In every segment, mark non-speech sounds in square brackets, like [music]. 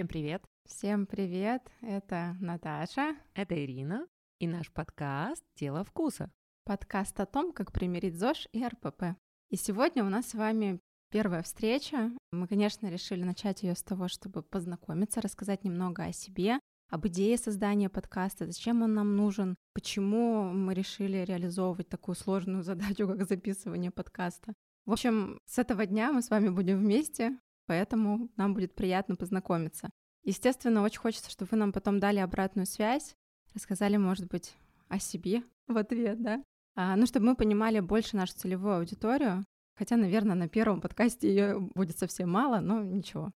Всем привет! Всем привет! Это Наташа. Это Ирина. И наш подкаст «Тело вкуса». Подкаст о том, как примирить ЗОЖ и РПП. И сегодня у нас с вами первая встреча. Мы, конечно, решили начать ее с того, чтобы познакомиться, рассказать немного о себе, об идее создания подкаста, зачем он нам нужен, почему мы решили реализовывать такую сложную [laughs] задачу, как записывание подкаста. В общем, с этого дня мы с вами будем вместе, поэтому нам будет приятно познакомиться. Естественно, очень хочется, чтобы вы нам потом дали обратную связь, рассказали, может быть, о себе [laughs] в ответ, да? А, ну, чтобы мы понимали больше нашу целевую аудиторию, хотя, наверное, на первом подкасте ее будет совсем мало, но ничего.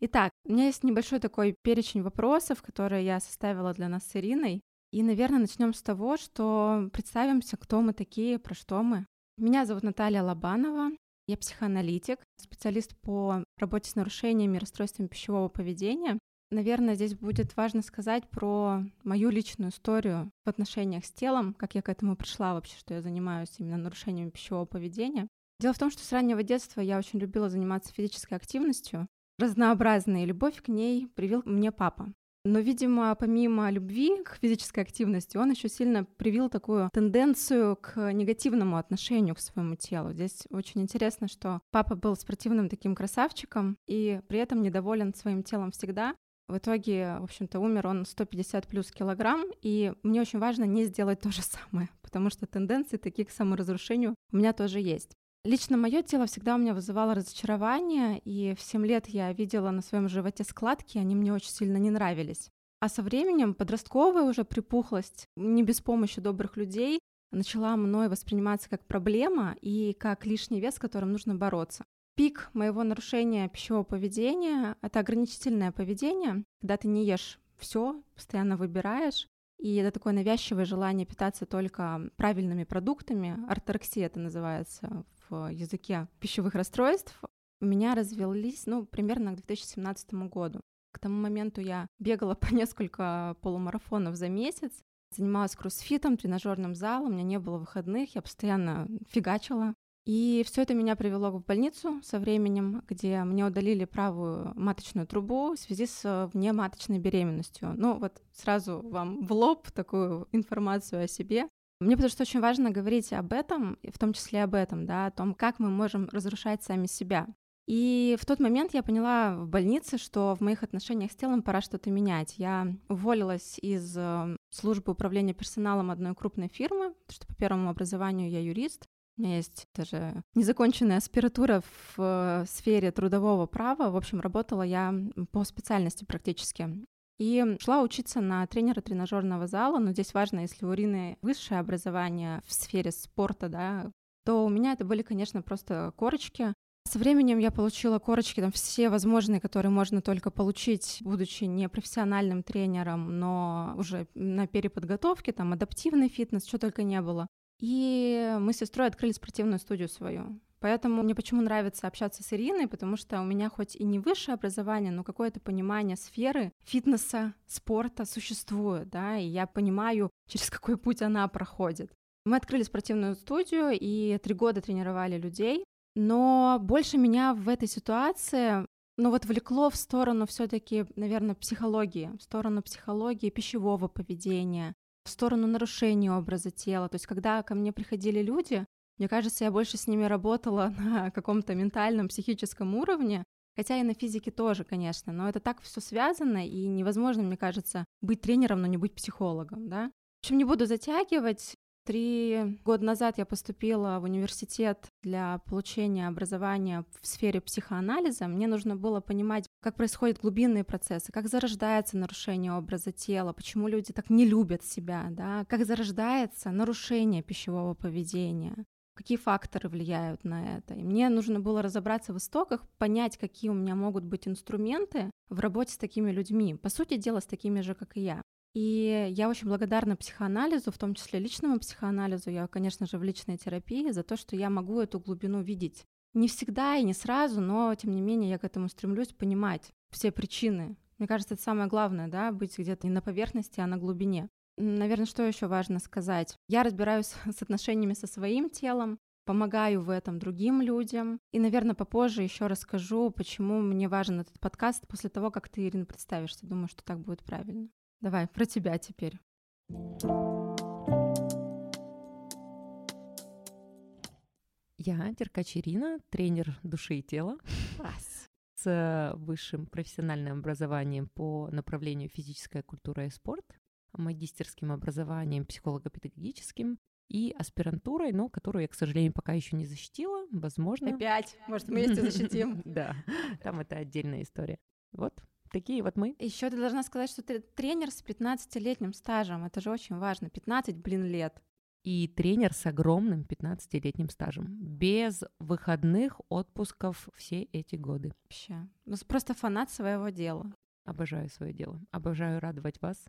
Итак, у меня есть небольшой такой перечень вопросов, которые я составила для нас с Ириной. И, наверное, начнем с того, что представимся, кто мы такие, про что мы. Меня зовут Наталья Лобанова, я психоаналитик, специалист по работе с нарушениями и расстройствами пищевого поведения. Наверное, здесь будет важно сказать про мою личную историю в отношениях с телом, как я к этому пришла вообще, что я занимаюсь именно нарушениями пищевого поведения. Дело в том, что с раннего детства я очень любила заниматься физической активностью. Разнообразная любовь к ней привил мне папа. Но, видимо, помимо любви к физической активности, он еще сильно привил такую тенденцию к негативному отношению к своему телу. Здесь очень интересно, что папа был спортивным таким красавчиком и при этом недоволен своим телом всегда. В итоге, в общем-то, умер он 150 плюс килограмм, и мне очень важно не сделать то же самое, [laughs] потому что тенденции такие к саморазрушению у меня тоже есть. Лично мое тело всегда у меня вызывало разочарование, и в 7 лет я видела на своем животе складки, они мне очень сильно не нравились. А со временем подростковая уже припухлость, не без помощи добрых людей, начала мной восприниматься как проблема и как лишний вес, с которым нужно бороться. Пик моего нарушения пищевого поведения — это ограничительное поведение, когда ты не ешь все, постоянно выбираешь, и это такое навязчивое желание питаться только правильными продуктами. Орторексия это называется языке пищевых расстройств меня развелись, ну, примерно к 2017 году. К тому моменту я бегала [laughs] по несколько полумарафонов за месяц, занималась кроссфитом, тренажерным залом, у меня не было выходных, я постоянно фигачила. И все это меня привело в больницу со временем, где мне удалили правую маточную трубу в связи с внематочной беременностью. Ну вот сразу вам в лоб такую информацию о себе. Мне потому что очень важно говорить об этом, в том числе об этом, да, о том, как мы можем разрушать сами себя. И в тот момент я поняла в больнице, что в моих отношениях с телом пора что-то менять. Я уволилась из э, службы управления персоналом одной крупной фирмы, потому что по первому образованию я юрист. У меня есть даже незаконченная аспиратура в э, сфере трудового права. В общем, работала я по специальности практически. И шла учиться на тренера тренажерного зала, но здесь важно, если у Ирины высшее образование в сфере спорта, да, то у меня это были, конечно, просто корочки. Со временем я получила корочки там все возможные, которые можно только получить, будучи не профессиональным тренером, но уже на переподготовке, там адаптивный фитнес, что только не было. И мы с сестрой открыли спортивную студию свою. Поэтому мне почему нравится общаться с Ириной, потому что у меня хоть и не высшее образование, но какое-то понимание сферы фитнеса, спорта существует, да, и я понимаю, через какой путь она проходит. Мы открыли спортивную студию и три года тренировали людей, но больше меня в этой ситуации ну вот влекло в сторону все-таки, наверное, психологии, в сторону психологии пищевого поведения, в сторону нарушения образа тела. То есть, когда ко мне приходили люди, мне кажется, я больше с ними работала [laughs] на каком-то ментальном, психическом уровне, хотя и на физике тоже, конечно, но это так все связано, и невозможно, мне кажется, быть тренером, но не быть психологом, да. В общем, не буду затягивать. Три года назад я поступила в университет для получения образования в сфере психоанализа. Мне нужно было понимать, как происходят глубинные процессы, как зарождается нарушение образа тела, почему люди так не любят себя, да, как зарождается нарушение пищевого поведения, какие факторы влияют на это. И мне нужно было разобраться в истоках, понять, какие у меня могут быть инструменты в работе с такими людьми, по сути дела, с такими же, как и я. И я очень благодарна психоанализу, в том числе личному психоанализу, я, конечно же, в личной терапии, за то, что я могу эту глубину видеть. Не всегда и не сразу, но, тем не менее, я к этому стремлюсь понимать все причины. Мне кажется, это самое главное, да, быть где-то не на поверхности, а на глубине. Наверное, что еще важно сказать? Я разбираюсь [laughs] с отношениями со своим телом, помогаю в этом другим людям. И, наверное, попозже еще расскажу, почему мне важен этот подкаст после того, как ты, Ирина, представишься. Думаю, что так будет правильно. Давай, про тебя теперь. Я Деркач Ирина, тренер души и тела. Класс. С высшим профессиональным образованием по направлению физическая культура и спорт, магистерским образованием психолого-педагогическим и аспирантурой, но которую я, к сожалению, пока еще не защитила. Возможно. Опять. Может, мы вместе [laughs] защитим. Да, там это отдельная история. Вот такие вот мы. Еще ты должна сказать, что ты тренер с 15-летним стажем. Это же очень важно. 15, блин, лет и тренер с огромным 15-летним стажем, без выходных отпусков все эти годы. Вообще, ну просто фанат своего дела. Обожаю свое дело, обожаю радовать вас.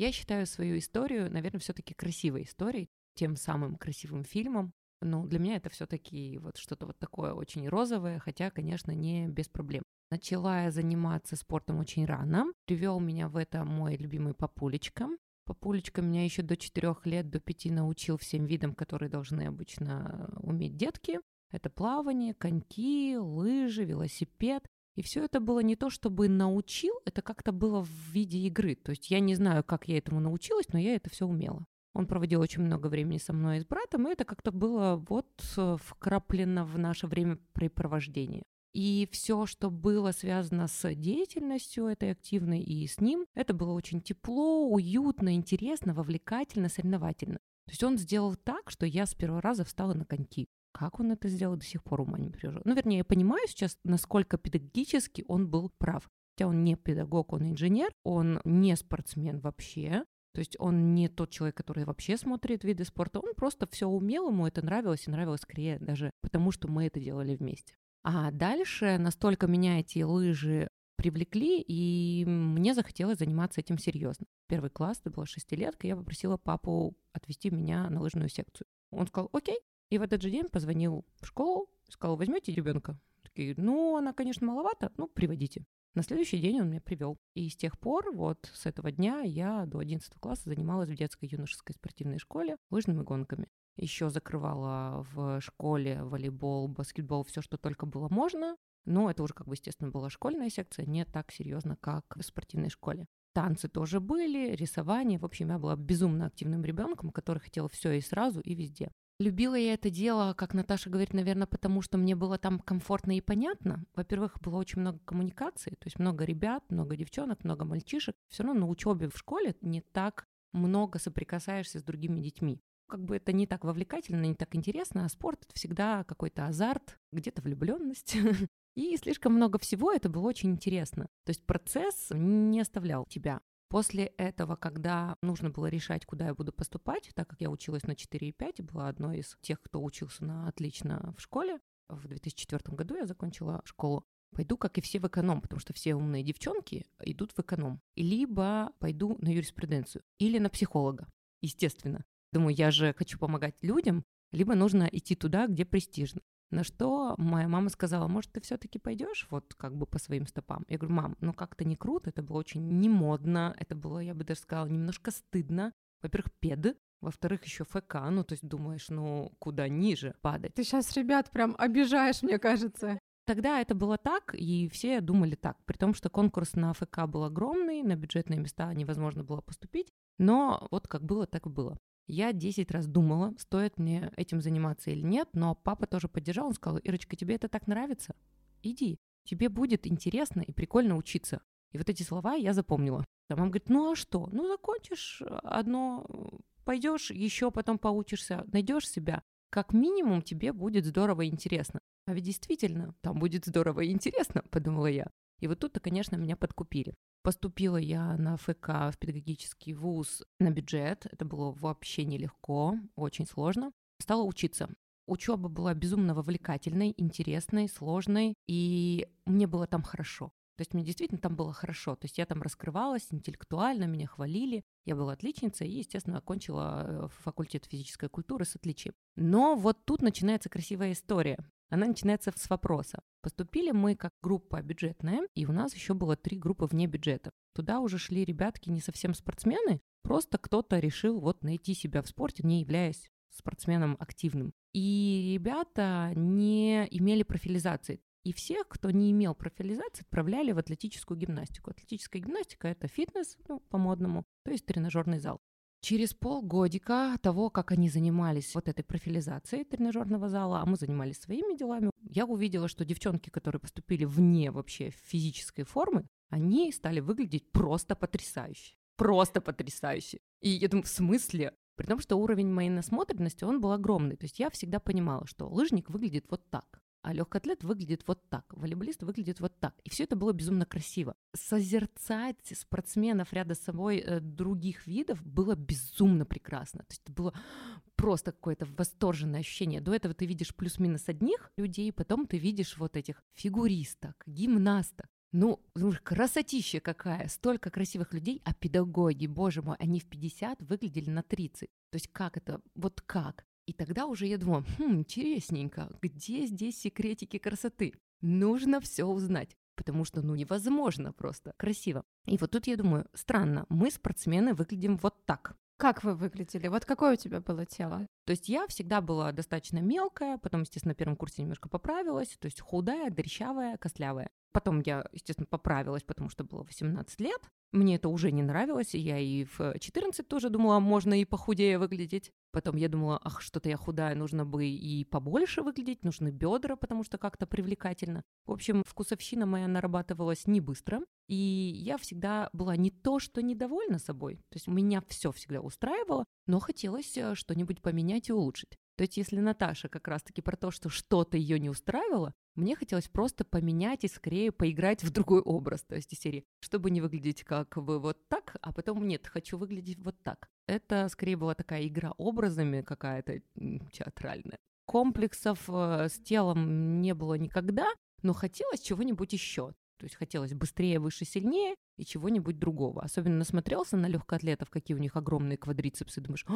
Я считаю свою историю, наверное, все-таки красивой историей, тем самым красивым фильмом. Но для меня это все-таки вот что-то вот такое очень розовое, хотя, конечно, не без проблем. Начала я заниматься спортом очень рано. Привел меня в это мой любимый папулечка. Папулечка меня еще до 4 лет, до 5 научил всем видам, которые должны обычно уметь детки. Это плавание, коньки, лыжи, велосипед. И все это было не то, чтобы научил, это как-то было в виде игры. То есть я не знаю, как я этому научилась, но я это все умела. Он проводил очень много времени со мной и с братом, и это как-то было вот э, вкраплено в наше времяпрепровождение. И все, что было связано с деятельностью этой активной и с ним, это было очень тепло, уютно, интересно, вовлекательно, соревновательно. То есть он сделал так, что я с первого раза встала на коньки. Как он это сделал, до сих пор ума не приложу. Ну, вернее, я понимаю сейчас, насколько педагогически он был прав. Хотя он не педагог, он инженер, он не спортсмен вообще. То есть он не тот человек, который вообще смотрит виды спорта, он просто все умел, ему это нравилось, и нравилось скорее даже потому, что мы это делали вместе. А дальше настолько меня эти лыжи привлекли, и мне захотелось заниматься этим серьезно. Первый класс, это была шестилетка, я попросила папу отвезти меня на лыжную секцию. Он сказал, окей. И в этот же день позвонил в школу, сказал, возьмете ребенка? Такие, ну, она, конечно, маловато, ну, приводите. На следующий день он меня привел. И с тех пор, вот с этого дня, я до 11 класса занималась в детской юношеской спортивной школе лыжными гонками еще закрывала в школе волейбол, баскетбол, все, что только было можно. Но это уже, как бы, естественно, была школьная секция, не так серьезно, как в спортивной школе. Танцы тоже были, рисование. В общем, я была безумно активным ребенком, который хотел все и сразу, и везде. Любила я это дело, как Наташа говорит, наверное, потому что мне было там комфортно и понятно. Во-первых, было очень много коммуникации, то есть много ребят, много девчонок, много мальчишек. Все равно на учебе в школе не так много соприкасаешься с другими детьми как бы это не так вовлекательно, не так интересно, а спорт — это всегда какой-то азарт, где-то влюбленность. [laughs] И слишком много всего, это было очень интересно. То есть процесс не оставлял тебя. После этого, когда нужно было решать, куда я буду поступать, так как я училась на 4,5 и была одной из тех, кто учился на отлично в школе, в 2004 году я закончила школу. Пойду, как и все, в эконом, потому что все умные девчонки идут в эконом. Либо пойду на юриспруденцию, или на психолога, естественно. Думаю, я же хочу помогать людям, либо нужно идти туда, где престижно. На что моя мама сказала, может, ты все-таки пойдешь вот как бы по своим стопам? Я говорю, мам, ну как-то не круто, это было очень не модно, это было, я бы даже сказала, немножко стыдно. Во-первых, пед, во-вторых, еще ФК, ну то есть думаешь, ну куда ниже падать. Ты сейчас ребят прям обижаешь, мне кажется. Тогда это было так, и все думали так, при том, что конкурс на ФК был огромный, на бюджетные места невозможно было поступить, но вот как было, так и было. Я 10 раз думала, стоит мне этим заниматься или нет, но папа тоже поддержал, он сказал, Ирочка, тебе это так нравится? Иди, тебе будет интересно и прикольно учиться. И вот эти слова я запомнила. А мама говорит, ну а что? Ну закончишь одно, пойдешь еще потом поучишься, найдешь себя. Как минимум тебе будет здорово и интересно. А ведь действительно, там будет здорово и интересно, [laughs] подумала я. И вот тут-то, конечно, меня подкупили. Поступила я на ФК в педагогический вуз на бюджет. Это было вообще нелегко, очень сложно. Стала учиться. Учеба была безумно вовлекательной, интересной, сложной, и мне было там хорошо. То есть мне действительно там было хорошо. То есть я там раскрывалась интеллектуально, меня хвалили. Я была отличницей и, естественно, окончила э, факультет физической культуры с отличием. Но вот тут начинается красивая история. Она начинается с вопроса. Поступили мы как группа бюджетная, и у нас еще было три группы вне бюджета. Туда уже шли ребятки не совсем спортсмены, просто кто-то решил вот найти себя в спорте, не являясь спортсменом активным. И ребята не имели профилизации. И всех, кто не имел профилизации, отправляли в атлетическую гимнастику. Атлетическая гимнастика — это фитнес, ну, по-модному, то есть тренажерный зал. Через полгодика того, как они занимались вот этой профилизацией тренажерного зала, а мы занимались своими делами, я увидела, что девчонки, которые поступили вне вообще физической формы, они стали выглядеть просто потрясающе. Просто потрясающе. И я думаю, в смысле? При том, что уровень моей насмотренности, он был огромный. То есть я всегда понимала, что лыжник выглядит вот так а легкоатлет выглядит вот так, волейболист выглядит вот так. И все это было безумно красиво. Созерцать спортсменов рядом с собой э, других видов было безумно прекрасно. То есть это было просто какое-то восторженное ощущение. До этого ты видишь плюс-минус одних людей, потом ты видишь вот этих фигуристок, гимнасток. Ну, красотища какая, столько красивых людей, а педагоги, боже мой, они в 50 выглядели на 30. То есть как это, вот как? И тогда уже я думаю, хм, интересненько, где здесь секретики красоты? Нужно все узнать потому что, ну, невозможно просто красиво. И вот тут я думаю, странно, мы, спортсмены, выглядим вот так. Как вы выглядели? Вот какое у тебя было тело? То есть я всегда была достаточно мелкая, потом, естественно, на первом курсе немножко поправилась, то есть худая, дрещавая, костлявая. Потом я, естественно, поправилась, потому что было 18 лет. Мне это уже не нравилось, я и в 14 тоже думала, можно и похудее выглядеть. Потом я думала, ах, что-то я худая, нужно бы и побольше выглядеть, нужны бедра, потому что как-то привлекательно. В общем, вкусовщина моя нарабатывалась не быстро, и я всегда была не то, что недовольна собой. То есть меня все всегда устраивало, но хотелось э, что-нибудь поменять и улучшить. То есть если Наташа как раз-таки про то, что что-то ее не устраивало, мне хотелось просто поменять и скорее поиграть в другой образ, то есть из серии, чтобы не выглядеть как вы вот так, а потом нет, хочу выглядеть вот так. Это скорее была такая игра образами какая-то театральная. Комплексов э, с телом не было никогда, но хотелось чего-нибудь еще. То есть хотелось быстрее, выше, сильнее и чего-нибудь другого. Особенно насмотрелся на легкоатлетов, какие у них огромные квадрицепсы. Думаешь,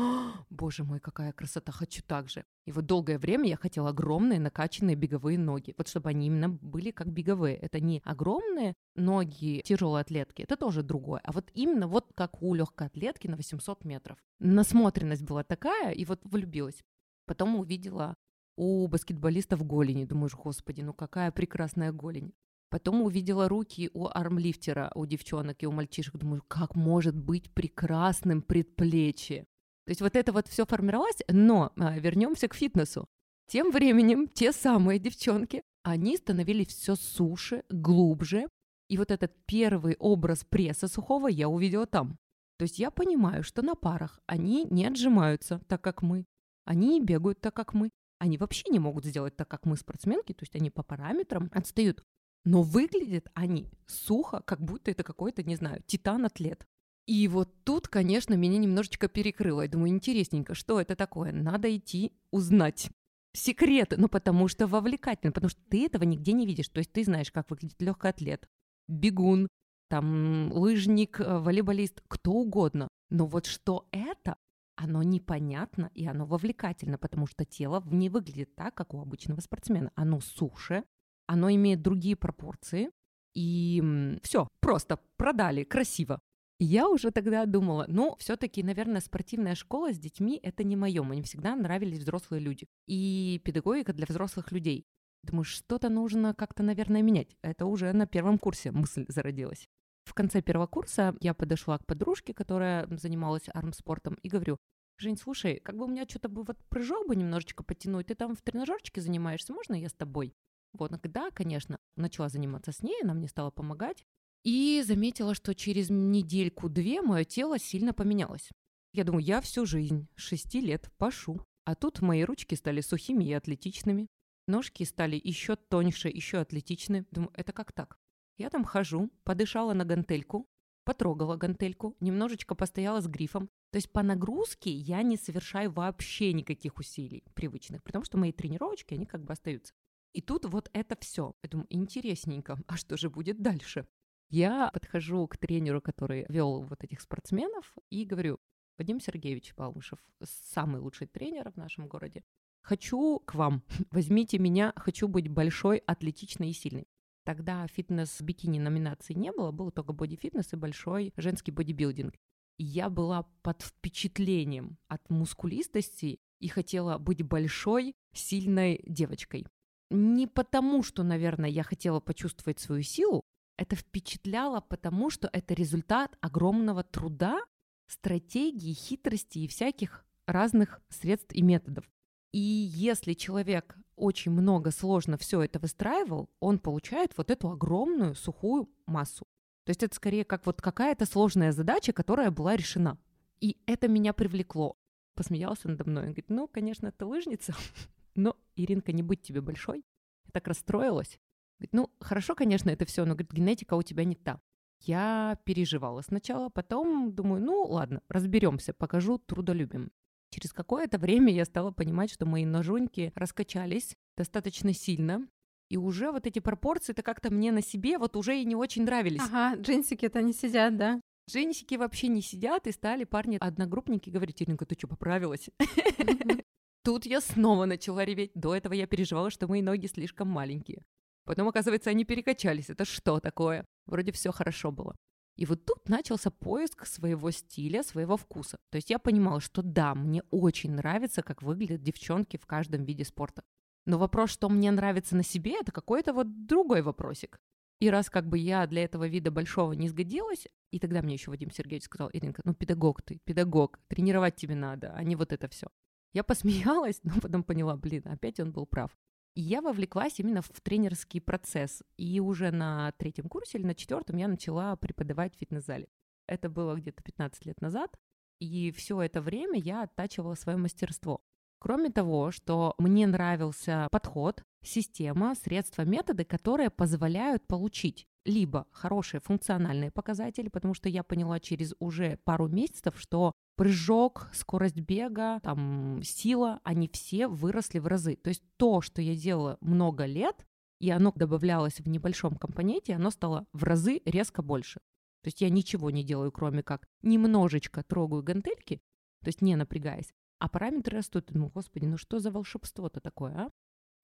боже мой, какая красота, хочу так же. И вот долгое время я хотела огромные накачанные беговые ноги. Вот чтобы они именно были как беговые. Это не огромные ноги тяжелой атлетки, это тоже другое. А вот именно вот как у легкоатлетки на 800 метров. Насмотренность была такая, и вот влюбилась. Потом увидела у баскетболистов голени. Думаешь, господи, ну какая прекрасная голень. Потом увидела руки у армлифтера, у девчонок и у мальчишек. Думаю, как может быть прекрасным предплечье? То есть вот это вот все формировалось, но а, вернемся к фитнесу. Тем временем те самые девчонки, они становились все суше, глубже. И вот этот первый образ пресса сухого я увидела там. То есть я понимаю, что на парах они не отжимаются так, как мы. Они не бегают так, как мы. Они вообще не могут сделать так, как мы спортсменки, то есть они по параметрам отстают. Но выглядят они сухо, как будто это какой-то, не знаю, титан-атлет. И вот тут, конечно, меня немножечко перекрыло. Я думаю, интересненько, что это такое? Надо идти узнать. Секреты, ну потому что вовлекательно, потому что ты этого нигде не видишь. То есть ты знаешь, как выглядит легкий атлет, бегун, там лыжник, э, волейболист, кто угодно. Но вот что это, оно непонятно и оно вовлекательно, потому что тело не выглядит так, как у обычного спортсмена. Оно суше, оно имеет другие пропорции, и все, просто продали красиво. Я уже тогда думала, ну, все-таки, наверное, спортивная школа с детьми это не мое. Мне всегда нравились взрослые люди. И педагогика для взрослых людей. Думаю, что-то нужно как-то, наверное, менять. Это уже на первом курсе мысль зародилась. В конце первого курса я подошла к подружке, которая занималась армспортом, и говорю, Жень, слушай, как бы у меня что-то бы вот прыжок бы немножечко подтянуть, ты там в тренажерчике занимаешься, можно я с тобой? Вот, когда, конечно, начала заниматься с ней, она мне стала помогать. И заметила, что через недельку-две мое тело сильно поменялось. Я думаю, я всю жизнь, шести лет, пашу. А тут мои ручки стали сухими и атлетичными. Ножки стали еще тоньше, еще атлетичны. Думаю, это как так? Я там хожу, подышала на гантельку, потрогала гантельку, немножечко постояла с грифом. То есть по нагрузке я не совершаю вообще никаких усилий привычных, потому что мои тренировочки, они как бы остаются. И тут вот это все. Думаю, интересненько, а что же будет дальше? Я подхожу к тренеру, который вел вот этих спортсменов, и говорю, Вадим Сергеевич Палмышев, самый лучший тренер в нашем городе. Хочу к вам, [laughs] возьмите меня, хочу быть большой, атлетичной и сильной. Тогда фитнес-бикини номинации не было, был только боди-фитнес и большой женский бодибилдинг. Я была под впечатлением от мускулистости и хотела быть большой, сильной девочкой. Не потому, что, наверное, я хотела почувствовать свою силу, это впечатляло потому, что это результат огромного труда, стратегии, хитрости и всяких разных средств и методов. И если человек очень много сложно все это выстраивал, он получает вот эту огромную сухую массу. То есть это скорее как вот какая-то сложная задача, которая была решена. И это меня привлекло. Посмеялся надо мной. Он говорит, ну, конечно, это лыжница, [laughs] но, Иринка, не быть тебе большой. Я так расстроилась. Говорит, ну, хорошо, конечно, это все, но, говорит, генетика у тебя не та. Я переживала сначала, потом думаю, ну, ладно, разберемся, покажу трудолюбим. Через какое-то время я стала понимать, что мои ножоньки раскачались достаточно сильно, и уже вот эти пропорции-то как-то мне на себе вот уже и не очень нравились. Ага, джинсики-то не сидят, да? Джинсики вообще не сидят, и стали парни-одногруппники говорить, Иринка, ты что, поправилась? Тут я снова начала реветь. До этого я переживала, что мои ноги слишком маленькие. Потом, оказывается, они перекачались. Это что такое? Вроде все хорошо было. И вот тут начался поиск своего стиля, своего вкуса. То есть я понимала, что да, мне очень нравится, как выглядят девчонки в каждом виде спорта. Но вопрос, что мне нравится на себе, это какой-то вот другой вопросик. И раз как бы я для этого вида большого не сгодилась, и тогда мне еще Вадим Сергеевич сказал, Иринка, ну педагог ты, педагог, тренировать тебе надо, а не вот это все. Я посмеялась, [laughs] но потом поняла, блин, опять он был прав. И я вовлеклась именно в тренерский процесс. И уже на третьем курсе или на четвертом я начала преподавать в фитнес-зале. Это было где-то 15 лет назад. И все это время я оттачивала свое мастерство. Кроме того, что мне нравился подход, система, средства, методы, которые позволяют получить либо хорошие функциональные показатели, потому что я поняла через уже пару месяцев, что прыжок, скорость бега, там, сила, они все выросли в разы. То есть то, что я делала много лет, и оно добавлялось в небольшом компоненте, оно стало в разы резко больше. То есть я ничего не делаю, кроме как немножечко трогаю гантельки, то есть не напрягаясь, а параметры растут. Ну, господи, ну что за волшебство-то такое, а?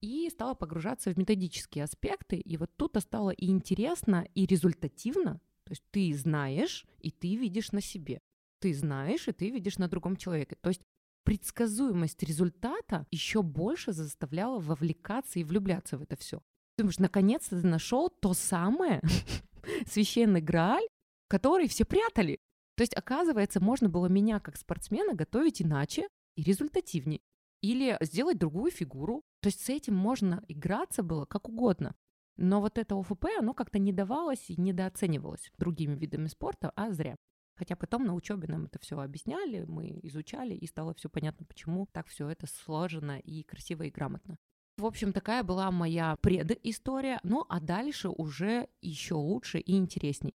И стала погружаться в методические аспекты, и вот тут стало и интересно, и результативно. То есть ты знаешь, и ты видишь на себе ты знаешь, и ты видишь на другом человеке. То есть предсказуемость результата еще больше заставляла вовлекаться и влюбляться в это все. Думаешь, наконец-то ты нашел то самое [laughs] священный грааль, который все прятали. То есть, оказывается, можно было меня как спортсмена готовить иначе и результативнее. Или сделать другую фигуру. То есть с этим можно играться было как угодно. Но вот это ОФП, оно как-то не давалось и недооценивалось другими видами спорта, а зря. Хотя потом на учебе нам это все объясняли, мы изучали, и стало все понятно, почему так все это сложено и красиво и грамотно. В общем, такая была моя предыстория. Ну, а дальше уже еще лучше и интересней.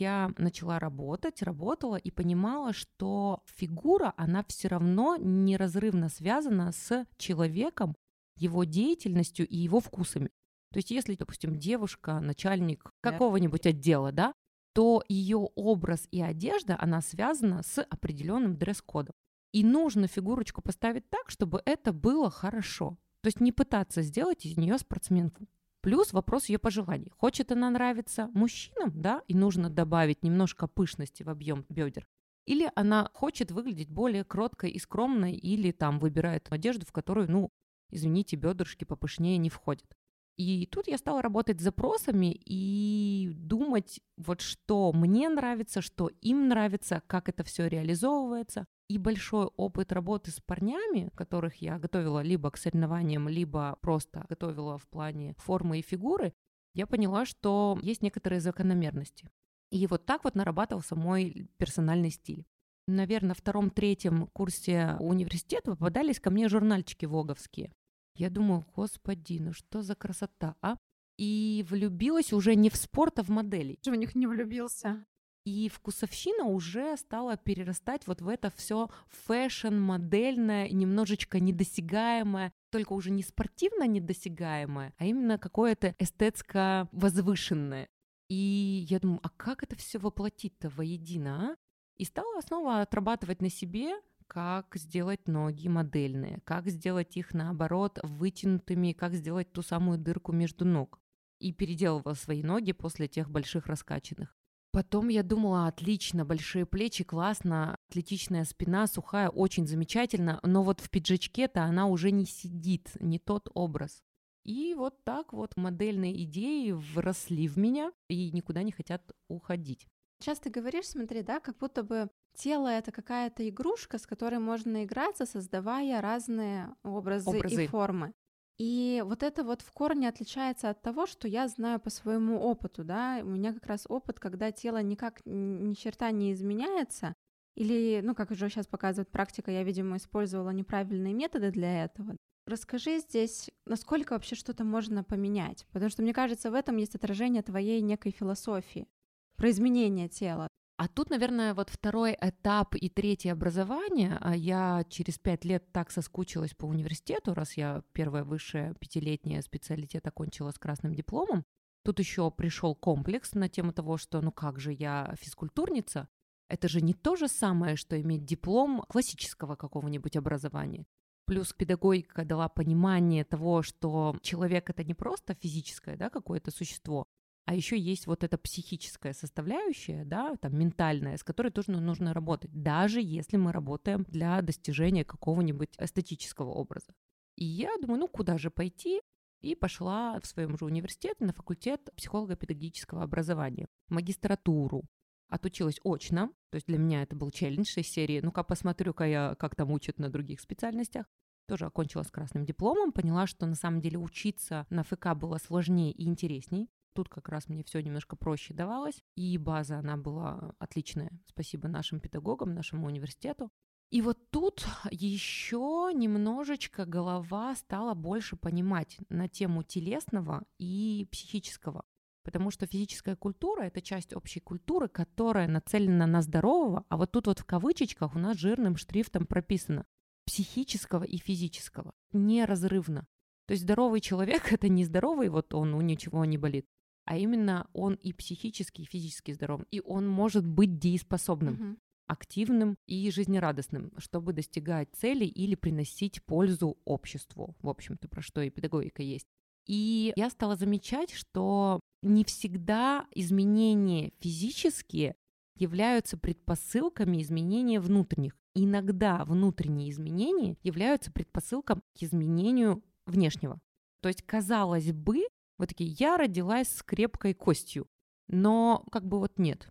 Я начала работать, работала и понимала, что фигура, она все равно неразрывно связана с человеком, его деятельностью и его вкусами. То есть если, допустим, девушка, начальник какого-нибудь отдела, да, то ее образ и одежда, она связана с определенным дресс-кодом. И нужно фигурочку поставить так, чтобы это было хорошо. То есть не пытаться сделать из нее спортсменку. Плюс вопрос ее пожеланий. Хочет она нравиться мужчинам, да, и нужно добавить немножко пышности в объем бедер. Или она хочет выглядеть более кроткой и скромной, или там выбирает одежду, в которую, ну, извините, бедрышки попышнее не входят. И тут я стала работать с запросами и думать, вот что мне нравится, что им нравится, как это все реализовывается. И большой опыт работы с парнями, которых я готовила либо к соревнованиям, либо просто готовила в плане формы и фигуры, я поняла, что есть некоторые закономерности. И вот так вот нарабатывался мой персональный стиль. Наверное, на втором-третьем курсе университета попадались ко мне журнальчики воговские. Я думаю, господи, ну что за красота, а? И влюбилась уже не в спорт, а в моделей. Что в них не влюбился? И вкусовщина уже стала перерастать вот в это все фэшн-модельное, немножечко недосягаемое, только уже не спортивно недосягаемое, а именно какое-то эстетско возвышенное. И я думаю, а как это все воплотить-то воедино, а? И стала снова отрабатывать на себе как сделать ноги модельные, как сделать их наоборот вытянутыми, как сделать ту самую дырку между ног. И переделывала свои ноги после тех больших раскачанных. Потом я думала, отлично, большие плечи, классно, атлетичная спина, сухая, очень замечательно, но вот в пиджачке-то она уже не сидит, не тот образ. И вот так вот модельные идеи вросли в меня и никуда не хотят уходить. Сейчас ты говоришь, смотри, да, как будто бы тело это какая-то игрушка, с которой можно играться, создавая разные образы, образы. и формы. И вот это вот в корне отличается от того, что я знаю по своему опыту, да, у меня как раз опыт, когда тело никак ни черта не изменяется, или, ну, как уже сейчас показывает практика, я, видимо, использовала неправильные методы для этого. Расскажи здесь, насколько вообще что-то можно поменять, потому что, мне кажется, в этом есть отражение твоей некой философии про изменение тела. А тут, наверное, вот второй этап и третье образование. А я через пять лет так соскучилась по университету, раз я первая высшая пятилетняя специалитет окончила с красным дипломом. Тут еще пришел комплекс на тему того, что ну как же я физкультурница. Это же не то же самое, что иметь диплом классического какого-нибудь образования. Плюс педагогика дала понимание того, что человек это не просто физическое да, какое-то существо, а еще есть вот эта психическая составляющая, да, там ментальная, с которой тоже нужно работать, даже если мы работаем для достижения какого-нибудь эстетического образа. И я думаю, ну куда же пойти? И пошла в своем же университете на факультет психолого-педагогического образования, магистратуру. Отучилась очно, то есть для меня это был челлендж из серии, ну-ка посмотрю-ка я, как там учат на других специальностях тоже окончила с красным дипломом, поняла, что на самом деле учиться на ФК было сложнее и интересней, Тут как раз мне все немножко проще давалось, и база, она была отличная. Спасибо нашим педагогам, нашему университету. И вот тут еще немножечко голова стала больше понимать на тему телесного и психического. Потому что физическая культура – это часть общей культуры, которая нацелена на здорового, а вот тут вот в кавычечках у нас жирным шрифтом прописано психического и физического, неразрывно. То есть здоровый человек – это не здоровый, вот он, у ничего не болит, а именно он и психически, и физически здоров, и он может быть дееспособным. Mm-hmm активным и жизнерадостным, чтобы достигать цели или приносить пользу обществу. В общем-то, про что и педагогика есть. И я стала замечать, что не всегда изменения физические являются предпосылками изменения внутренних. Иногда внутренние изменения являются предпосылком к изменению внешнего. То есть, казалось бы, вот такие, я родилась с крепкой костью, но как бы вот нет.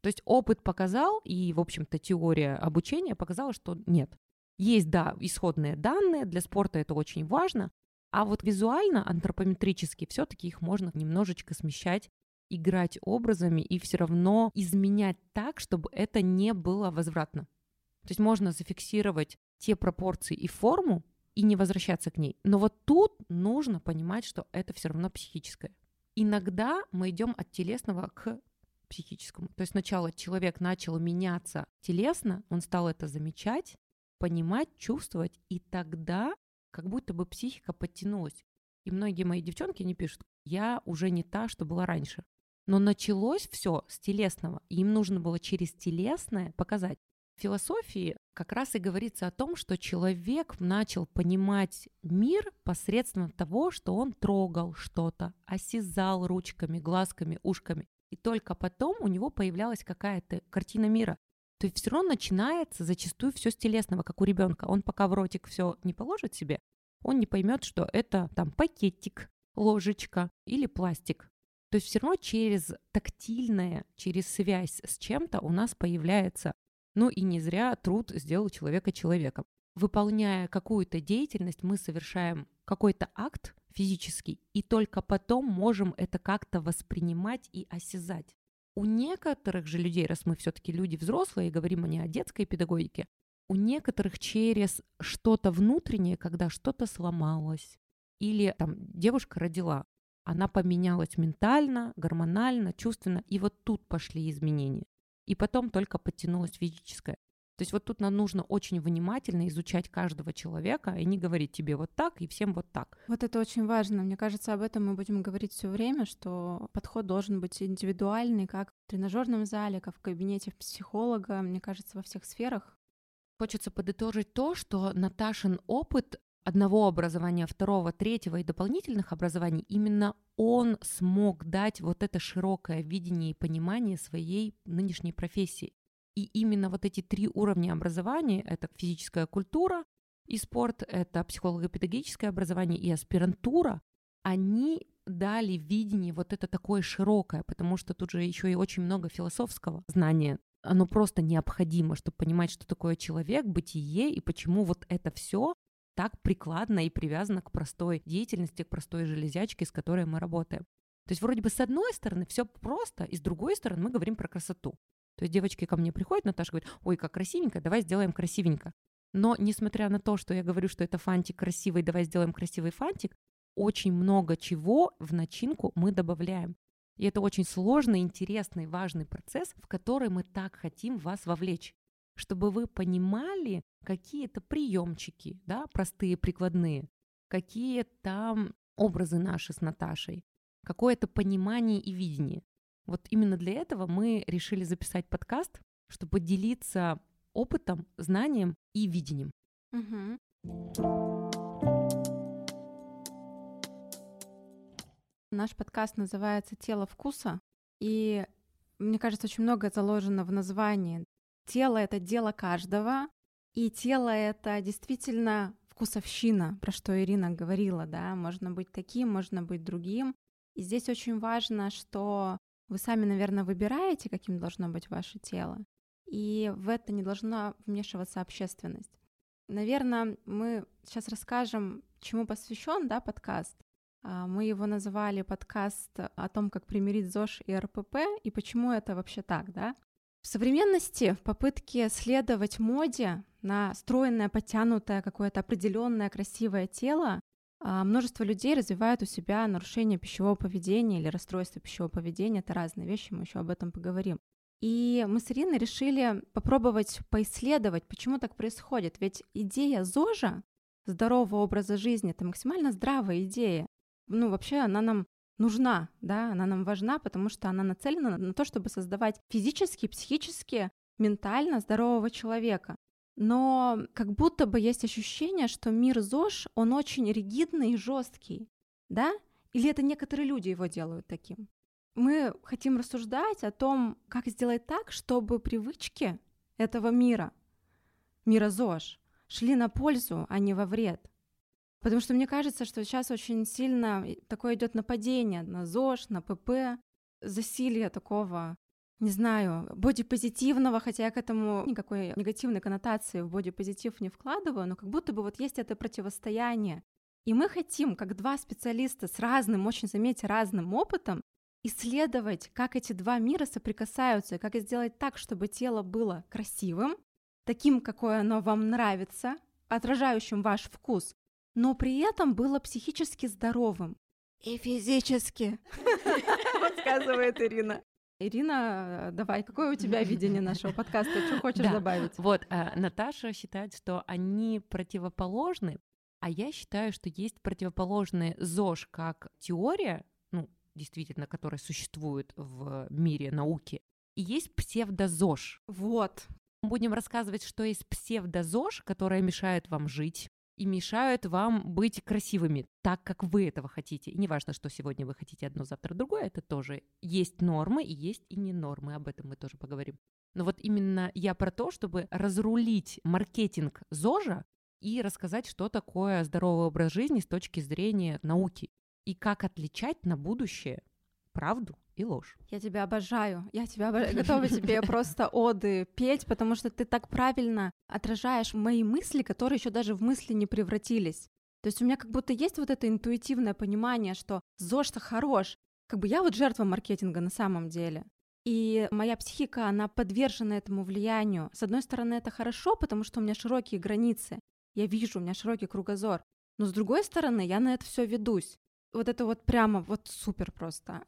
То есть опыт показал, и, в общем-то, теория обучения показала, что нет. Есть, да, исходные данные, для спорта это очень важно, а вот визуально, антропометрически, все-таки их можно немножечко смещать, играть образами и все равно изменять так, чтобы это не было возвратно. То есть можно зафиксировать те пропорции и форму, и не возвращаться к ней. Но вот тут нужно понимать, что это все равно психическое. Иногда мы идем от телесного к психическому. То есть сначала человек начал меняться телесно, он стал это замечать, понимать, чувствовать, и тогда как будто бы психика подтянулась. И многие мои девчонки не пишут, я уже не та, что была раньше. Но началось все с телесного, и им нужно было через телесное показать. Философии как раз и говорится о том, что человек начал понимать мир посредством того, что он трогал что-то, осязал ручками, глазками, ушками. И только потом у него появлялась какая-то картина мира. То есть все равно начинается зачастую все с телесного, как у ребенка. Он пока в ротик все не положит себе, он не поймет, что это там пакетик, ложечка или пластик. То есть все равно через тактильное, через связь с чем-то у нас появляется ну и не зря труд сделал человека человеком. Выполняя какую-то деятельность, мы совершаем какой-то акт физический, и только потом можем это как-то воспринимать и осязать. У некоторых же людей, раз мы все-таки люди взрослые, и говорим не о детской педагогике, у некоторых через что-то внутреннее, когда что-то сломалось, или там девушка родила, она поменялась ментально, гормонально, чувственно, и вот тут пошли изменения и потом только подтянулось физическое. То есть вот тут нам нужно очень внимательно изучать каждого человека и не говорить тебе вот так и всем вот так. Вот это очень важно. Мне кажется, об этом мы будем говорить все время, что подход должен быть индивидуальный, как в тренажерном зале, как в кабинете психолога, мне кажется, во всех сферах. Хочется подытожить то, что Наташин опыт одного образования, второго, третьего и дополнительных образований, именно он смог дать вот это широкое видение и понимание своей нынешней профессии. И именно вот эти три уровня образования — это физическая культура и спорт, это психолого-педагогическое образование и аспирантура, они дали видение вот это такое широкое, потому что тут же еще и очень много философского знания. Оно просто необходимо, чтобы понимать, что такое человек, бытие и почему вот это все так прикладно и привязано к простой деятельности, к простой железячке, с которой мы работаем. То есть вроде бы с одной стороны все просто, и с другой стороны мы говорим про красоту. То есть девочки ко мне приходят, Наташа говорит, ой, как красивенько, давай сделаем красивенько. Но несмотря на то, что я говорю, что это фантик красивый, давай сделаем красивый фантик, очень много чего в начинку мы добавляем. И это очень сложный, интересный, важный процесс, в который мы так хотим вас вовлечь, чтобы вы понимали какие-то приемчики, да, простые, прикладные, какие там образы наши с Наташей, какое-то понимание и видение. Вот именно для этого мы решили записать подкаст, чтобы делиться опытом, знанием и видением. Угу. Наш подкаст называется «Тело вкуса», и мне кажется, очень многое заложено в названии. Тело — это дело каждого, и тело — это действительно вкусовщина, про что Ирина говорила, да, можно быть таким, можно быть другим. И здесь очень важно, что вы сами, наверное, выбираете, каким должно быть ваше тело, и в это не должна вмешиваться общественность. Наверное, мы сейчас расскажем, чему посвящен да, подкаст. А, мы его называли подкаст о том, как примирить ЗОЖ и РПП, и почему это вообще так, да? В современности, в попытке следовать моде на стройное, подтянутое, какое-то определенное красивое тело, а, множество людей развивают у себя нарушение пищевого поведения или расстройство пищевого поведения. Это разные вещи, мы еще об этом поговорим. И мы с Ириной решили попробовать поисследовать, почему так происходит. Ведь идея ЗОЖа, здорового образа жизни, это максимально здравая идея ну, вообще она нам нужна, да, она нам важна, потому что она нацелена на то, чтобы создавать физически, психически, ментально здорового человека. Но как будто бы есть ощущение, что мир ЗОЖ, он очень ригидный и жесткий, да? Или это некоторые люди его делают таким? Мы хотим рассуждать о том, как сделать так, чтобы привычки этого мира, мира ЗОЖ, шли на пользу, а не во вред. Потому что мне кажется, что сейчас очень сильно такое идет нападение на ЗОЖ, на ПП, засилие такого, не знаю, бодипозитивного, хотя я к этому никакой негативной коннотации в бодипозитив не вкладываю, но как будто бы вот есть это противостояние. И мы хотим, как два специалиста с разным, очень, заметьте, разным опытом, исследовать, как эти два мира соприкасаются, как сделать так, чтобы тело было красивым, таким, какое оно вам нравится, отражающим ваш вкус, но при этом было психически здоровым. И физически, [laughs] подсказывает Ирина. Ирина, давай, какое у тебя [laughs] видение нашего подкаста? Что хочешь да. добавить? Вот, э, Наташа считает, что они противоположны, а я считаю, что есть противоположные ЗОЖ как теория, ну, действительно, которая существует в мире науки, и есть псевдозож. Вот. Будем рассказывать, что есть псевдозож, которая мешает вам жить, и мешают вам быть красивыми так, как вы этого хотите. И неважно, что сегодня вы хотите одно, завтра другое, это тоже есть нормы и есть и не нормы, об этом мы тоже поговорим. Но вот именно я про то, чтобы разрулить маркетинг ЗОЖа и рассказать, что такое здоровый образ жизни с точки зрения науки и как отличать на будущее правду и ложь. Я тебя обожаю. Я тебя обожаю. готова тебе просто оды петь, потому что ты так правильно отражаешь мои мысли, которые еще даже в мысли не превратились. То есть у меня как будто есть вот это интуитивное понимание, что ЗОЖ-то хорош. Как бы я вот жертва маркетинга на самом деле. И моя психика, она подвержена этому влиянию. С одной стороны, это хорошо, потому что у меня широкие границы. Я вижу, у меня широкий кругозор. Но с другой стороны, я на это все ведусь. Вот это вот прямо вот супер просто.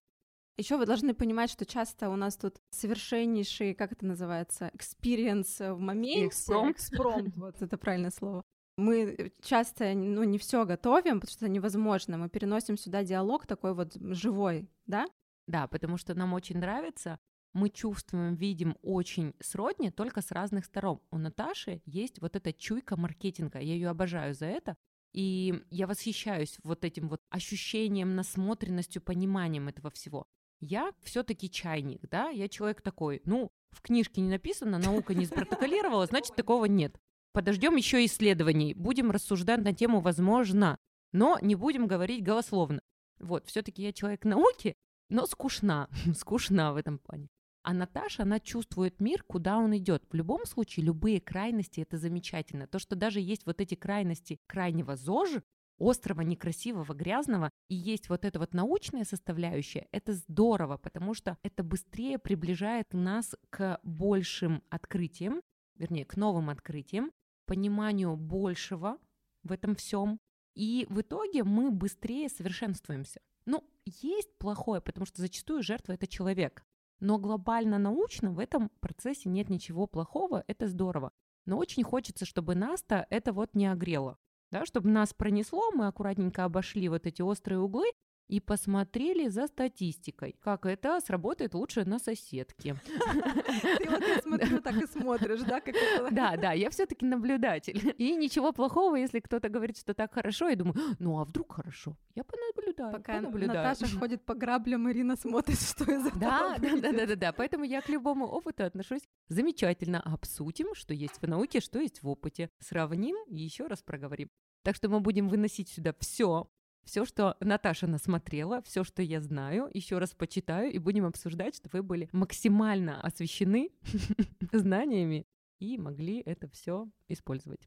Еще вы должны понимать, что часто у нас тут совершеннейший, как это называется, experience в моменте. Экспромт. Экспромт, [laughs] вот это правильное слово. Мы часто, ну, не все готовим, потому что это невозможно. Мы переносим сюда диалог такой вот живой, да? Да, потому что нам очень нравится. Мы чувствуем, видим очень сродни, только с разных сторон. У Наташи есть вот эта чуйка маркетинга. Я ее обожаю за это, И я восхищаюсь вот этим вот ощущением, насмотренностью, пониманием этого всего. Я все-таки чайник, да, я человек такой, ну, в книжке не написано, наука не спротоколировала, значит, такого нет. Подождем еще исследований, будем рассуждать на тему «возможно», но не будем говорить голословно. Вот, все-таки я человек науки, но скучна, [laughs] скучна в этом плане. А Наташа, она чувствует мир, куда он идет. В любом случае, любые крайности это замечательно. То, что даже есть вот эти крайности крайнего ЗОЖ, острого, некрасивого, грязного, и есть вот эта вот научная составляющая, это здорово, потому что это быстрее приближает нас к большим открытиям, вернее, к новым открытиям, пониманию большего в этом всем, и в итоге мы быстрее совершенствуемся. Ну, есть плохое, потому что зачастую жертва это человек. Но глобально научно в этом процессе нет ничего плохого, это здорово. Но очень хочется, чтобы нас-то это вот не огрело. Да, чтобы нас пронесло, мы аккуратненько обошли вот эти острые углы и посмотрели за статистикой, как это сработает лучше на соседке. [laughs] Ты вот, я смотрю, так и смотришь, да? [laughs] Да, да, я все таки наблюдатель. [laughs] И ничего плохого, если кто-то говорит, что так хорошо, я думаю, ну а вдруг хорошо? Я понаблюдаю, Пока. Наташа ходит по граблям, Ирина смотрит, что из этого Да, да, да, да, да. Поэтому я к любому опыту отношусь замечательно. Обсудим, что есть в науке, что есть в опыте. Сравним и еще раз проговорим. Так что мы будем выносить сюда все, все, что Наташа насмотрела, все, что я знаю, еще раз почитаю и будем обсуждать, чтобы вы были максимально освещены [laughs] знаниями и могли это все использовать.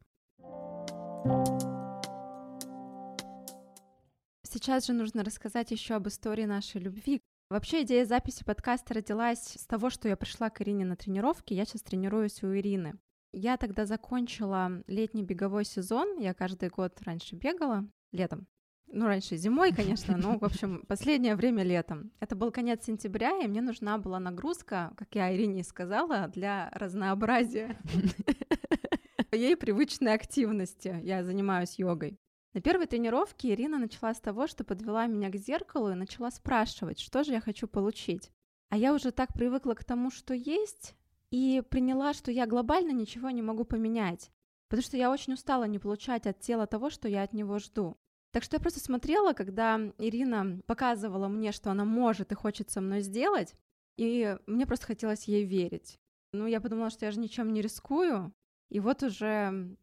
Сейчас же нужно рассказать еще об истории нашей любви. Вообще идея записи подкаста родилась с того, что я пришла к Ирине на тренировки. Я сейчас тренируюсь у Ирины. Я тогда закончила летний беговой сезон. Я каждый год раньше бегала летом. Ну, раньше зимой, конечно, но, в [laughs] общем, последнее время летом. Это был конец сентября, и мне нужна была нагрузка, как я Ирине сказала, для разнообразия [laughs] ей привычной активности. Я занимаюсь йогой. На первой тренировке Ирина начала с того, что подвела меня к зеркалу и начала спрашивать, что же я хочу получить. А я уже так привыкла к тому, что есть, и приняла, что я глобально ничего не могу поменять. Потому что я очень устала не получать от тела того, что я от него жду. Так что я просто смотрела, когда Ирина показывала мне, что она может и хочет со мной сделать, и мне просто хотелось ей верить. Ну, я подумала, что я же ничем не рискую, и вот уже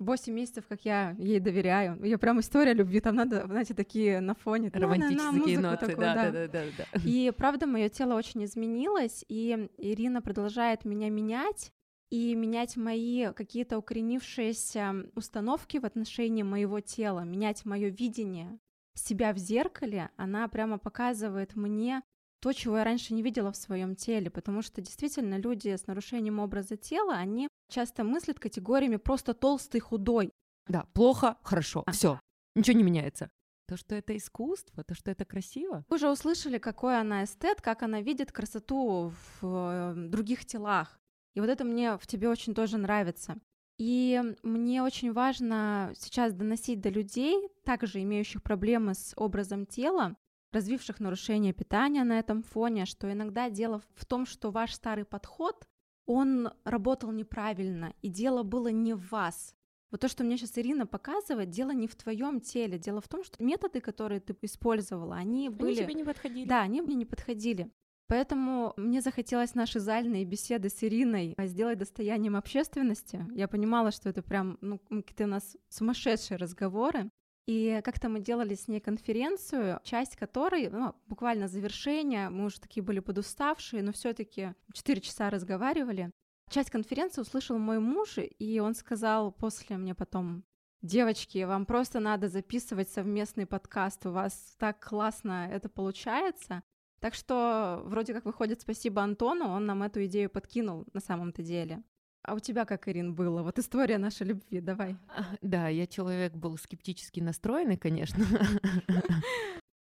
8 месяцев, как я ей доверяю. Ее прям история любви, там надо, знаете, такие на фоне. Романтические музыку ноты, такую, да, да, да, да, да. И правда, мое тело очень изменилось, и Ирина продолжает меня менять и менять мои какие-то укоренившиеся установки в отношении моего тела, менять мое видение себя в зеркале. Она прямо показывает мне то, чего я раньше не видела в своем теле, потому что действительно люди с нарушением образа тела, они часто мыслят категориями просто толстый, худой. Да, плохо, хорошо, все, ничего не меняется. То, что это искусство, то, что это красиво. Вы уже услышали, какой она эстет, как она видит красоту в э, других телах. И вот это мне в тебе очень тоже нравится. И мне очень важно сейчас доносить до людей, также имеющих проблемы с образом тела, развивших нарушение питания на этом фоне, что иногда дело в том, что ваш старый подход, он работал неправильно, и дело было не в вас. Вот то, что мне сейчас Ирина показывает, дело не в твоем теле, дело в том, что методы, которые ты использовала, они были... Они тебе не подходили. Да, они мне не подходили. Поэтому мне захотелось наши зальные беседы с Ириной сделать достоянием общественности. Я понимала, что это прям ну, какие-то у нас сумасшедшие разговоры. И как-то мы делали с ней конференцию, часть которой, ну, буквально завершение, мы уже такие были подуставшие, но все таки 4 часа разговаривали. Часть конференции услышал мой муж, и он сказал после мне потом, девочки, вам просто надо записывать совместный подкаст, у вас так классно это получается. Так что вроде как выходит спасибо Антону, он нам эту идею подкинул на самом-то деле. А у тебя как, Ирин, было? Вот история нашей любви, давай. А, Да, я человек был скептически настроенный, конечно. [laughs]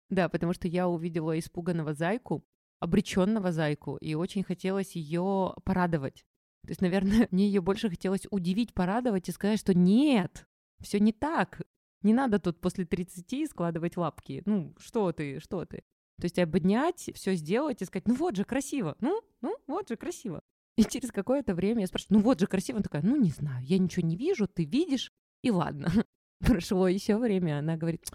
Да, потому что я увидела испуганного зайку, обреченного зайку, и очень хотелось ее порадовать. То есть, наверное, [laughs] мне ее больше хотелось удивить, порадовать и сказать, что нет, все не так. Не надо тут после 30 складывать лапки. Ну, что ты, что ты. То есть обнять, все сделать и сказать, ну вот же красиво, ну, ну вот же красиво. И через какое-то время я спрашиваю, ну вот же красиво. Она такая, ну не знаю, я ничего не вижу, ты видишь, и ладно. [laughs] прошло еще время, она говорит,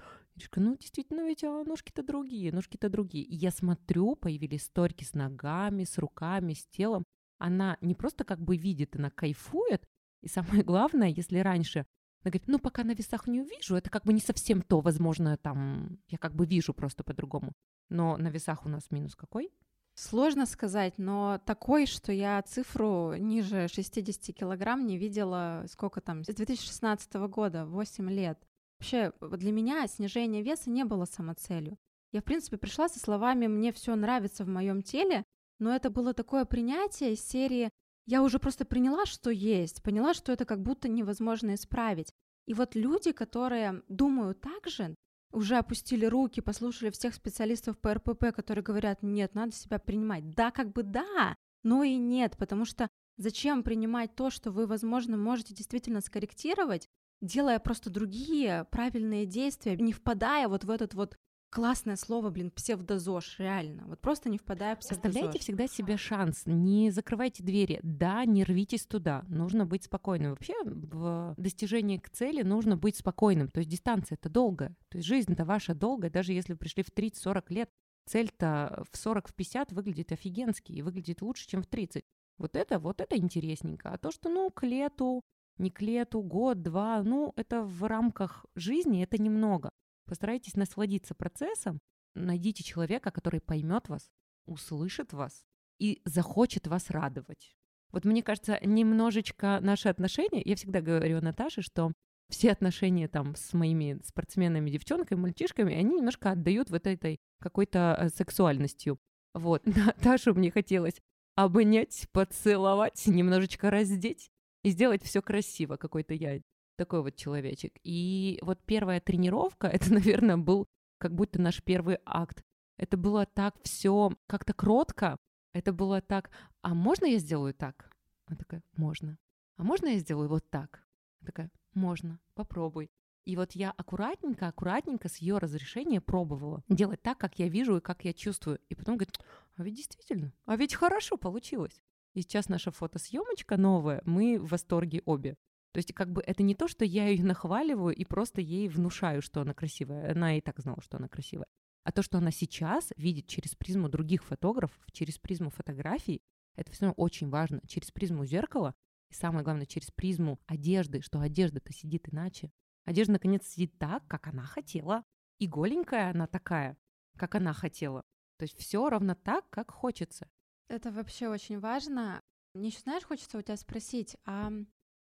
ну действительно ведь а, ножки-то другие, ножки-то другие. И я смотрю, появились сторики с ногами, с руками, с телом. Она не просто как бы видит, она кайфует. И самое главное, если раньше она говорит, ну, пока на весах не увижу, это как бы не совсем то, возможно, там, я как бы вижу просто по-другому. Но на весах у нас минус какой? Сложно сказать, но такой, что я цифру ниже 60 килограмм не видела, сколько там, с 2016 года, 8 лет. Вообще, для меня снижение веса не было самоцелью. Я, в принципе, пришла со словами «мне все нравится в моем теле», но это было такое принятие из серии «я уже просто приняла, что есть, поняла, что это как будто невозможно исправить». И вот люди, которые думают так же, уже опустили руки, послушали всех специалистов по РПП, которые говорят, нет, надо себя принимать. Да, как бы да, но и нет, потому что зачем принимать то, что вы, возможно, можете действительно скорректировать, делая просто другие правильные действия, не впадая вот в этот вот Классное слово, блин, псевдозож, реально. Вот просто не впадая в псевдозож. Оставляйте всегда себе шанс, не закрывайте двери. Да, не рвитесь туда, нужно быть спокойным. Вообще в достижении к цели нужно быть спокойным. То есть дистанция это долгая. То есть жизнь-то ваша долгая, даже если вы пришли в 30-40 лет, цель-то в 40, в 50 выглядит офигенски и выглядит лучше, чем в 30. Вот это, вот это интересненько. А то, что, ну, к лету, не к лету, год, два, ну, это в рамках жизни, это немного. Постарайтесь насладиться процессом, найдите человека, который поймет вас, услышит вас и захочет вас радовать. Вот мне кажется, немножечко наши отношения, я всегда говорю Наташе, что все отношения там с моими спортсменами, девчонками, мальчишками, они немножко отдают вот этой какой-то э, сексуальностью. Вот, [laughs] Наташу мне хотелось обнять, поцеловать, немножечко раздеть и сделать все красиво, какой-то я такой вот человечек. И вот первая тренировка, [laughs] это, наверное, был как будто наш первый акт. Это было так все как-то кротко, это было так, а можно я сделаю так? Она такая, можно. А можно я сделаю вот так? Она такая, можно, попробуй. И вот я аккуратненько, аккуратненько с ее разрешения пробовала делать так, как я вижу и как я чувствую. И потом говорит, а ведь действительно, а ведь хорошо получилось. И сейчас наша фотосъемочка новая, мы в восторге обе. То есть как бы это не то, что я ее нахваливаю и просто ей внушаю, что она красивая. Она и так знала, что она красивая. А то, что она сейчас видит через призму других фотографов, через призму фотографий, это все очень важно. Через призму зеркала и самое главное, через призму одежды, что одежда-то сидит иначе. Одежда, наконец, сидит так, как она хотела. И голенькая она такая, как она хотела. То есть все ровно так, как хочется. Это вообще очень важно. Мне еще, знаешь, хочется у тебя спросить, а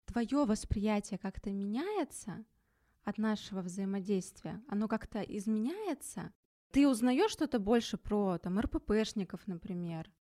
твое восприятие как-то меняется от нашего взаимодействия? Оно как-то изменяется? Ты узнаешь что-то больше про там РППшников, например?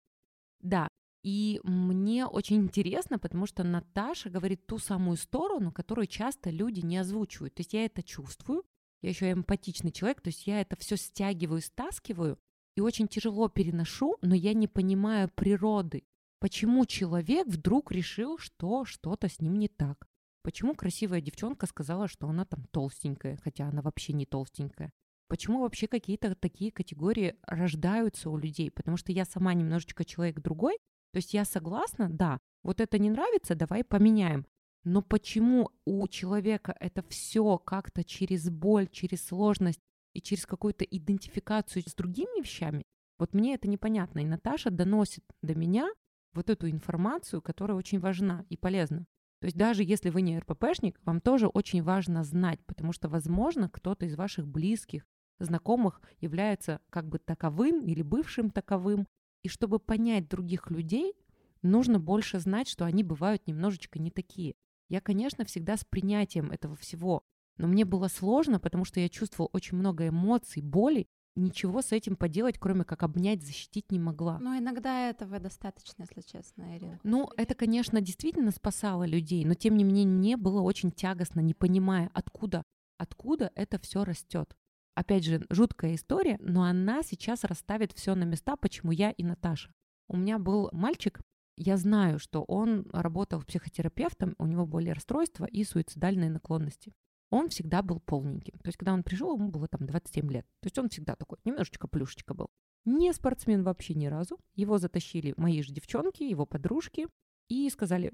Да, и мне очень интересно, потому что Наташа говорит ту самую сторону, которую часто люди не озвучивают. То есть я это чувствую, я еще эмпатичный человек, то есть я это все стягиваю, стаскиваю, и очень тяжело переношу, но я не понимаю природы Почему человек вдруг решил, что что-то с ним не так? Почему красивая девчонка сказала, что она там толстенькая, хотя она вообще не толстенькая? Почему вообще какие-то такие категории рождаются у людей? Потому что я сама немножечко человек другой. То есть я согласна, да, вот это не нравится, давай поменяем. Но почему у человека это все как-то через боль, через сложность и через какую-то идентификацию с другими вещами, вот мне это непонятно. И Наташа доносит до меня вот эту информацию, которая очень важна и полезна. То есть даже если вы не РППшник, вам тоже очень важно знать, потому что, возможно, кто-то из ваших близких, знакомых является как бы таковым или бывшим таковым. И чтобы понять других людей, нужно больше знать, что они бывают немножечко не такие. Я, конечно, всегда с принятием этого всего, но мне было сложно, потому что я чувствовала очень много эмоций, боли, ничего с этим поделать, кроме как обнять, защитить не могла. Но иногда этого достаточно, если честно, Ирина. Ну, это, конечно, действительно спасало людей, но тем не менее мне было очень тягостно, не понимая, откуда, откуда это все растет. Опять же, жуткая история, но она сейчас расставит все на места, почему я и Наташа. У меня был мальчик, я знаю, что он работал психотерапевтом, у него были расстройства и суицидальные наклонности он всегда был полненьким. То есть, когда он пришел, ему было там 27 лет. То есть он всегда такой, немножечко плюшечка был. Не спортсмен вообще ни разу. Его затащили мои же девчонки, его подружки, и сказали,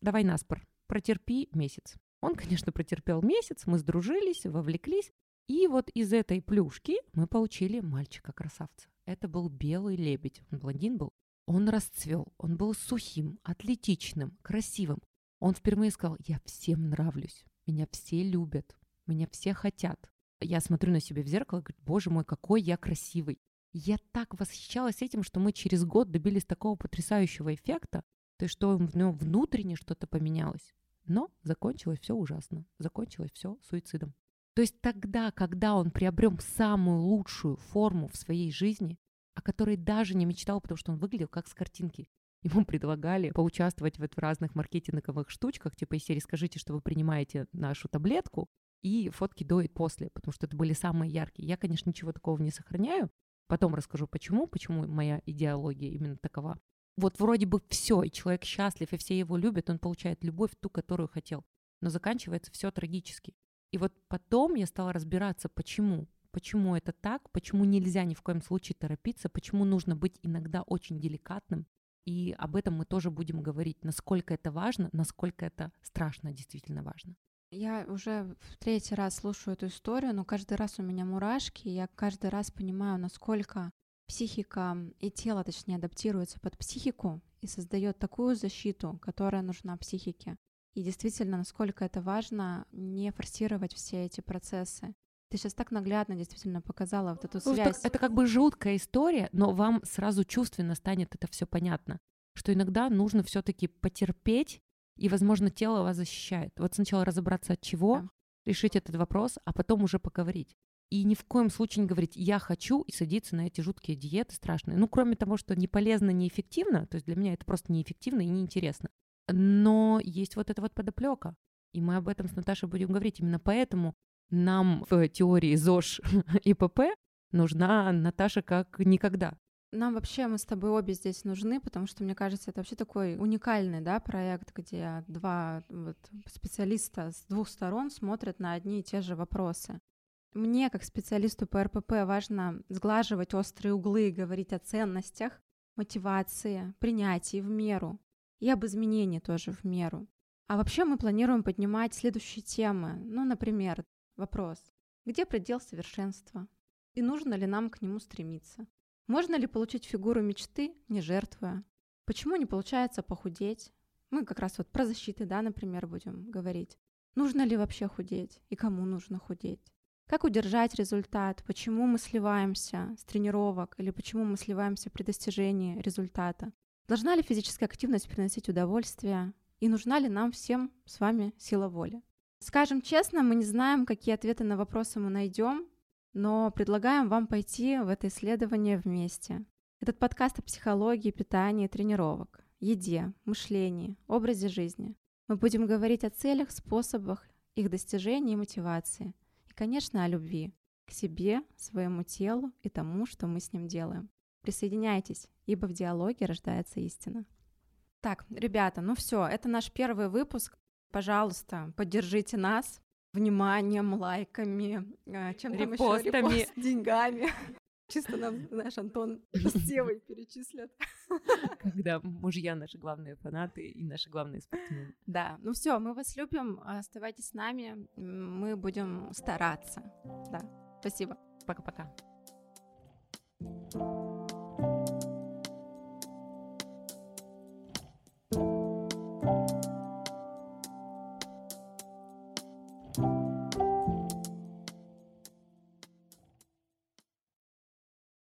давай наспор, протерпи месяц. Он, [laughs] конечно, протерпел месяц, мы сдружились, вовлеклись, и вот из этой плюшки мы получили мальчика-красавца. Это был белый лебедь, он блондин был. Он расцвел, он был сухим, атлетичным, красивым. Он впервые сказал, я всем нравлюсь, меня все любят, меня все хотят. Я смотрю на себя в зеркало и говорю, боже мой, какой я красивый. Я так восхищалась этим, что мы через год добились такого потрясающего эффекта, то есть что в нем внутренне что-то поменялось. Но закончилось все ужасно. Закончилось все суицидом. То есть тогда, когда он приобрел самую лучшую форму в своей жизни, о которой даже не мечтал, потому что он выглядел как с картинки. Ему предлагали поучаствовать в разных маркетинговых штучках, типа из серии «Скажите, что вы принимаете нашу таблетку», и фотки до и после, потому что это были самые яркие. Я, конечно, ничего такого не сохраняю. Потом расскажу, почему, почему моя идеология именно такова. Вот вроде бы все, и человек счастлив, и все его любят, он получает любовь ту, которую хотел. Но заканчивается все трагически. И вот потом я стала разбираться, почему. Почему это так, почему нельзя ни в коем случае торопиться, почему нужно быть иногда очень деликатным. И об этом мы тоже будем говорить, насколько это важно, насколько это страшно, действительно важно. Я уже в третий раз слушаю эту историю, но каждый раз у меня мурашки, и я каждый раз понимаю, насколько психика и тело, точнее, адаптируется под психику и создает такую защиту, которая нужна психике. И действительно, насколько это важно не форсировать все эти процессы. Ты сейчас так наглядно действительно показала вот эту ну, связь. Это как бы жуткая история, но вам сразу чувственно станет это все понятно, что иногда нужно все-таки потерпеть, и, возможно, тело вас защищает. Вот сначала разобраться от чего, да. решить этот вопрос, а потом уже поговорить. И ни в коем случае не говорить «я хочу» и садиться на эти жуткие диеты страшные. Ну, кроме того, что не полезно, неэффективно, то есть для меня это просто неэффективно и неинтересно. Но есть вот эта вот подоплека. И мы об этом с Наташей будем говорить. Именно поэтому нам в теории ЗОЖ [laughs] и ПП нужна Наташа как никогда. Нам вообще, мы с тобой обе здесь нужны, потому что, мне кажется, это вообще такой уникальный да, проект, где два вот, специалиста с двух сторон смотрят на одни и те же вопросы. Мне, как специалисту по РПП, важно сглаживать острые углы и говорить о ценностях, мотивации, принятии в меру и об изменении тоже в меру. А вообще мы планируем поднимать следующие темы. Ну, например, вопрос. Где предел совершенства? И нужно ли нам к нему стремиться? Можно ли получить фигуру мечты, не жертвуя? Почему не получается похудеть? Мы как раз вот про защиты, да, например, будем говорить. Нужно ли вообще худеть? И кому нужно худеть? Как удержать результат? Почему мы сливаемся с тренировок? Или почему мы сливаемся при достижении результата? Должна ли физическая активность приносить удовольствие? И нужна ли нам всем с вами сила воли? Скажем честно, мы не знаем, какие ответы на вопросы мы найдем, но предлагаем вам пойти в это исследование вместе. Этот подкаст о психологии, питании, тренировок, еде, мышлении, образе жизни. Мы будем говорить о целях, способах, их достижении и мотивации. И, конечно, о любви к себе, своему телу и тому, что мы с ним делаем. Присоединяйтесь, ибо в диалоге рождается истина. Так, ребята, ну все, это наш первый выпуск. Пожалуйста, поддержите нас вниманием, лайками, а, чем там еще репост, деньгами. [laughs] Чисто нам наш Антон [laughs] с Севой перечислят. [laughs] Когда мужья наши главные фанаты и наши главные спортсмены. Да, ну все, мы вас любим, оставайтесь с нами, мы будем стараться. Да, спасибо. Пока-пока. thank you